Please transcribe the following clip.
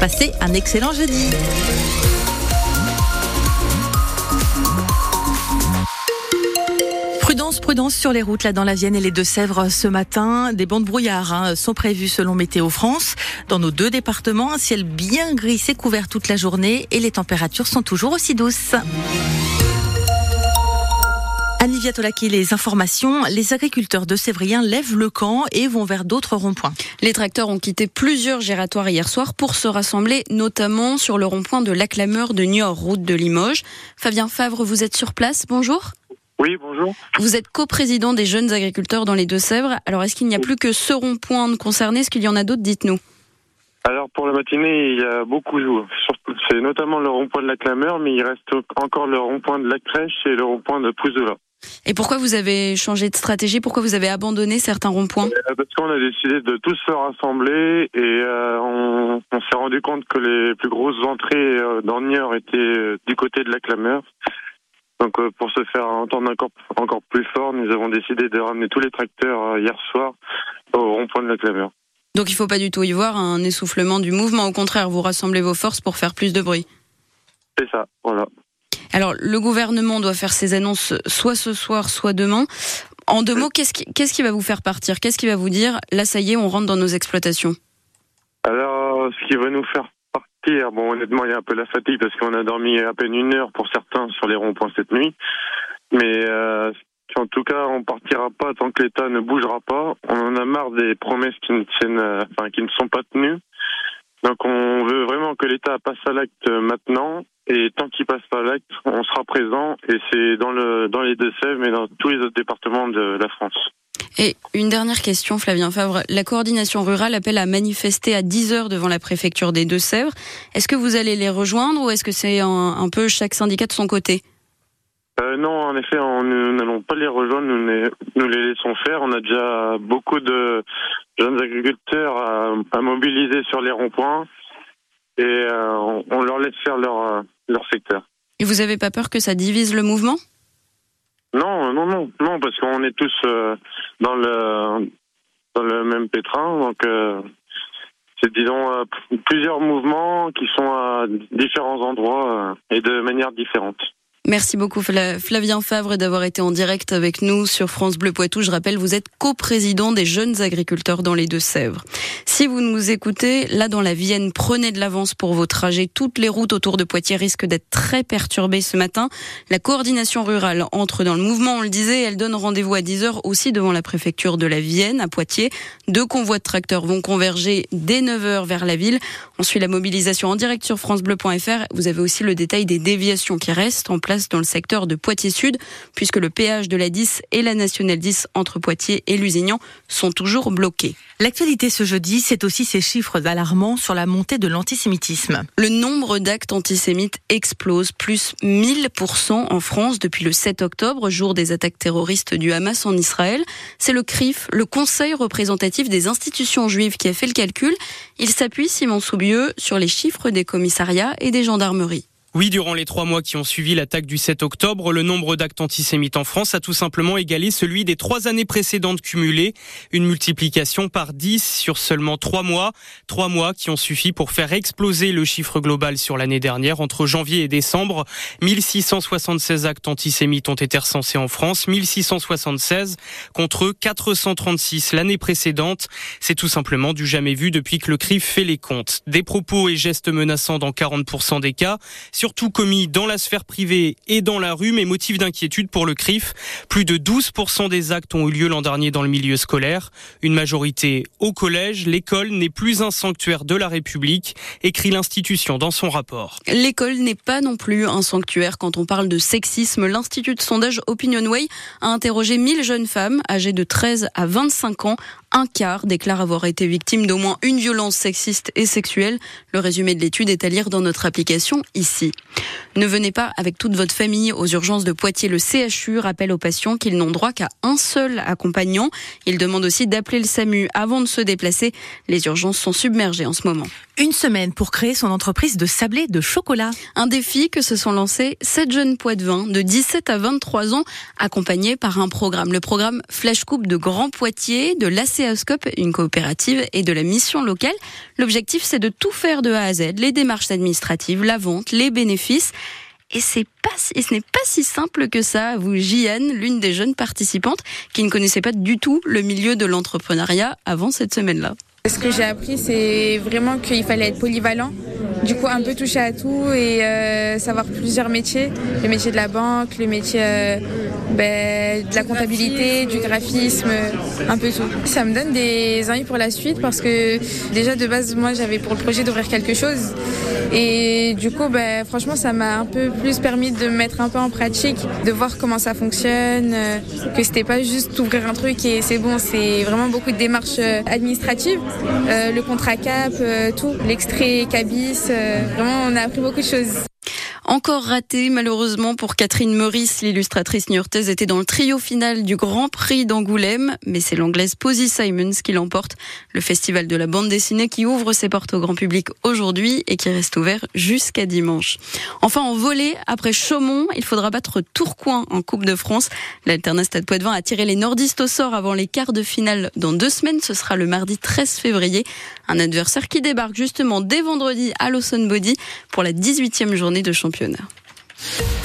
Passez un excellent jeudi. Prudence, prudence sur les routes là dans la Vienne et les Deux-Sèvres ce matin. Des bandes brouillard hein, sont prévues selon Météo France. Dans nos deux départements, un ciel bien gris s'est couvert toute la journée et les températures sont toujours aussi douces. Annie Viatolaki, les informations. Les agriculteurs de Sévrien lèvent le camp et vont vers d'autres ronds-points. Les tracteurs ont quitté plusieurs gératoires hier soir pour se rassembler, notamment sur le rond-point de l'Acclameur de Niort, route de Limoges. Fabien Favre, vous êtes sur place. Bonjour. Oui, bonjour. Vous êtes coprésident des jeunes agriculteurs dans les Deux-Sèvres. Alors, est-ce qu'il n'y a plus que ce rond-point concerné Est-ce qu'il y en a d'autres? Dites-nous. Alors, pour la matinée, il y a beaucoup. C'est notamment le rond-point de la Clameur, mais il reste encore le rond-point de la Crèche et le rond-point de Pouzola. Et pourquoi vous avez changé de stratégie? Pourquoi vous avez abandonné certains ronds-points? Euh, Parce qu'on a décidé de tous se rassembler et euh, on, s'est rendu compte que les plus grosses entrées euh, dans Niort étaient du côté de la Clameur. Donc euh, pour se faire entendre encore, encore plus fort, nous avons décidé de ramener tous les tracteurs euh, hier soir au rond-point de la clameur. Donc il ne faut pas du tout y voir un essoufflement du mouvement, au contraire, vous rassemblez vos forces pour faire plus de bruit. C'est ça, voilà. Alors le gouvernement doit faire ses annonces soit ce soir, soit demain. En deux mots, qu'est-ce qui, qu'est-ce qui va vous faire partir? Qu'est-ce qui va vous dire, là ça y est, on rentre dans nos exploitations? Alors ce qui va nous faire Bon, honnêtement, il y a un peu la fatigue parce qu'on a dormi à peine une heure pour certains sur les ronds-points cette nuit. Mais euh, en tout cas, on partira pas tant que l'État ne bougera pas. On en a marre des promesses ne euh, qui ne sont pas tenues. Donc, on veut vraiment que l'État passe à l'acte maintenant. Et tant qu'il passe pas à l'acte, on sera présent. Et c'est dans les Deux-Sèvres, mais dans tous les autres départements de la France. Et une dernière question, Flavien Favre. La coordination rurale appelle à manifester à 10 heures devant la préfecture des Deux-Sèvres. Est-ce que vous allez les rejoindre ou est-ce que c'est un, peu chaque syndicat de son côté? Euh, non, en effet, nous n'allons pas les rejoindre, nous les, nous les laissons faire. On a déjà beaucoup de jeunes agriculteurs à, mobiliser sur les ronds-points et euh, on, leur laisse faire leur, euh, leur secteur. Et vous n'avez pas peur que ça divise le mouvement? Non, non, non, non, parce qu'on est tous euh, dans le dans le même pétrin, donc c'est disons plusieurs mouvements qui sont à différents endroits et de manière différente. Merci beaucoup Flavien Favre d'avoir été en direct avec nous sur France Bleu Poitou. Je rappelle, vous êtes coprésident des jeunes agriculteurs dans les Deux-Sèvres. Si vous nous écoutez, là dans la Vienne, prenez de l'avance pour vos trajets. Toutes les routes autour de Poitiers risquent d'être très perturbées ce matin. La coordination rurale entre dans le mouvement, on le disait, elle donne rendez-vous à 10h aussi devant la préfecture de la Vienne à Poitiers. Deux convois de tracteurs vont converger dès 9h vers la ville. On suit la mobilisation en direct sur francebleu.fr. Vous avez aussi le détail des déviations qui restent en place dans le secteur de Poitiers Sud puisque le péage de la 10 et la nationale 10 entre Poitiers et Lusignan sont toujours bloqués. L'actualité ce jeudi, c'est aussi ces chiffres alarmants sur la montée de l'antisémitisme. Le nombre d'actes antisémites explose, plus 1000% en France depuis le 7 octobre, jour des attaques terroristes du Hamas en Israël. C'est le CRIF, le Conseil représentatif des institutions juives, qui a fait le calcul. Il s'appuie, Simon Soubieux, sur les chiffres des commissariats et des gendarmeries. Oui, durant les trois mois qui ont suivi l'attaque du 7 octobre, le nombre d'actes antisémites en France a tout simplement égalé celui des trois années précédentes cumulées. Une multiplication par 10 sur seulement trois mois. Trois mois qui ont suffi pour faire exploser le chiffre global sur l'année dernière. Entre janvier et décembre, 1676 actes antisémites ont été recensés en France. 1676 contre 436 l'année précédente. C'est tout simplement du jamais vu depuis que le CRIF fait les comptes. Des propos et gestes menaçants dans 40% des cas surtout commis dans la sphère privée et dans la rue, mais motif d'inquiétude pour le CRIF. Plus de 12% des actes ont eu lieu l'an dernier dans le milieu scolaire. Une majorité au collège. L'école n'est plus un sanctuaire de la République, écrit l'institution dans son rapport. L'école n'est pas non plus un sanctuaire quand on parle de sexisme. L'Institut de sondage Opinionway a interrogé 1000 jeunes femmes âgées de 13 à 25 ans un quart déclare avoir été victime d'au moins une violence sexiste et sexuelle. Le résumé de l'étude est à lire dans notre application ici. Ne venez pas avec toute votre famille aux urgences de Poitiers. Le CHU rappelle aux patients qu'ils n'ont droit qu'à un seul accompagnant. Il demande aussi d'appeler le SAMU avant de se déplacer. Les urgences sont submergées en ce moment. Une semaine pour créer son entreprise de sablé de chocolat. Un défi que se sont lancés sept jeunes poids-de-vin de 17 à 23 ans, accompagnés par un programme. Le programme Flash Coupe de Grand Poitiers, de l'ACEASCOP, une coopérative, et de la mission locale. L'objectif, c'est de tout faire de A à Z, les démarches administratives, la vente, les bénéfices. Et c'est pas, et ce n'est pas si simple que ça. Vous, Jiane, l'une des jeunes participantes qui ne connaissait pas du tout le milieu de l'entrepreneuriat avant cette semaine-là. Ce que j'ai appris, c'est vraiment qu'il fallait être polyvalent. Du coup, un peu toucher à tout et euh, savoir plusieurs métiers. Le métier de la banque, le métier euh, ben, de la comptabilité, du graphisme, un peu tout. Ça me donne des envies pour la suite parce que déjà de base, moi, j'avais pour le projet d'ouvrir quelque chose. Et du coup, ben, franchement, ça m'a un peu plus permis de me mettre un peu en pratique, de voir comment ça fonctionne, euh, que c'était pas juste ouvrir un truc et c'est bon, c'est vraiment beaucoup de démarches administratives. Le contrat CAP, tout, l'extrait CABIS. Euh, vraiment, on a appris beaucoup de choses. Encore raté, malheureusement, pour Catherine Meurice, l'illustratrice new-yorkaise était dans le trio final du Grand Prix d'Angoulême, mais c'est l'anglaise Posy Simons qui l'emporte. Le festival de la bande dessinée qui ouvre ses portes au grand public aujourd'hui et qui reste ouvert jusqu'à dimanche. Enfin, en volée, après Chaumont, il faudra battre Tourcoing en Coupe de France. L'Alternat Stade Poitvin a tiré les nordistes au sort avant les quarts de finale dans deux semaines. Ce sera le mardi 13 février. Un adversaire qui débarque justement dès vendredi à Lawson Body pour la 18e journée de championnat.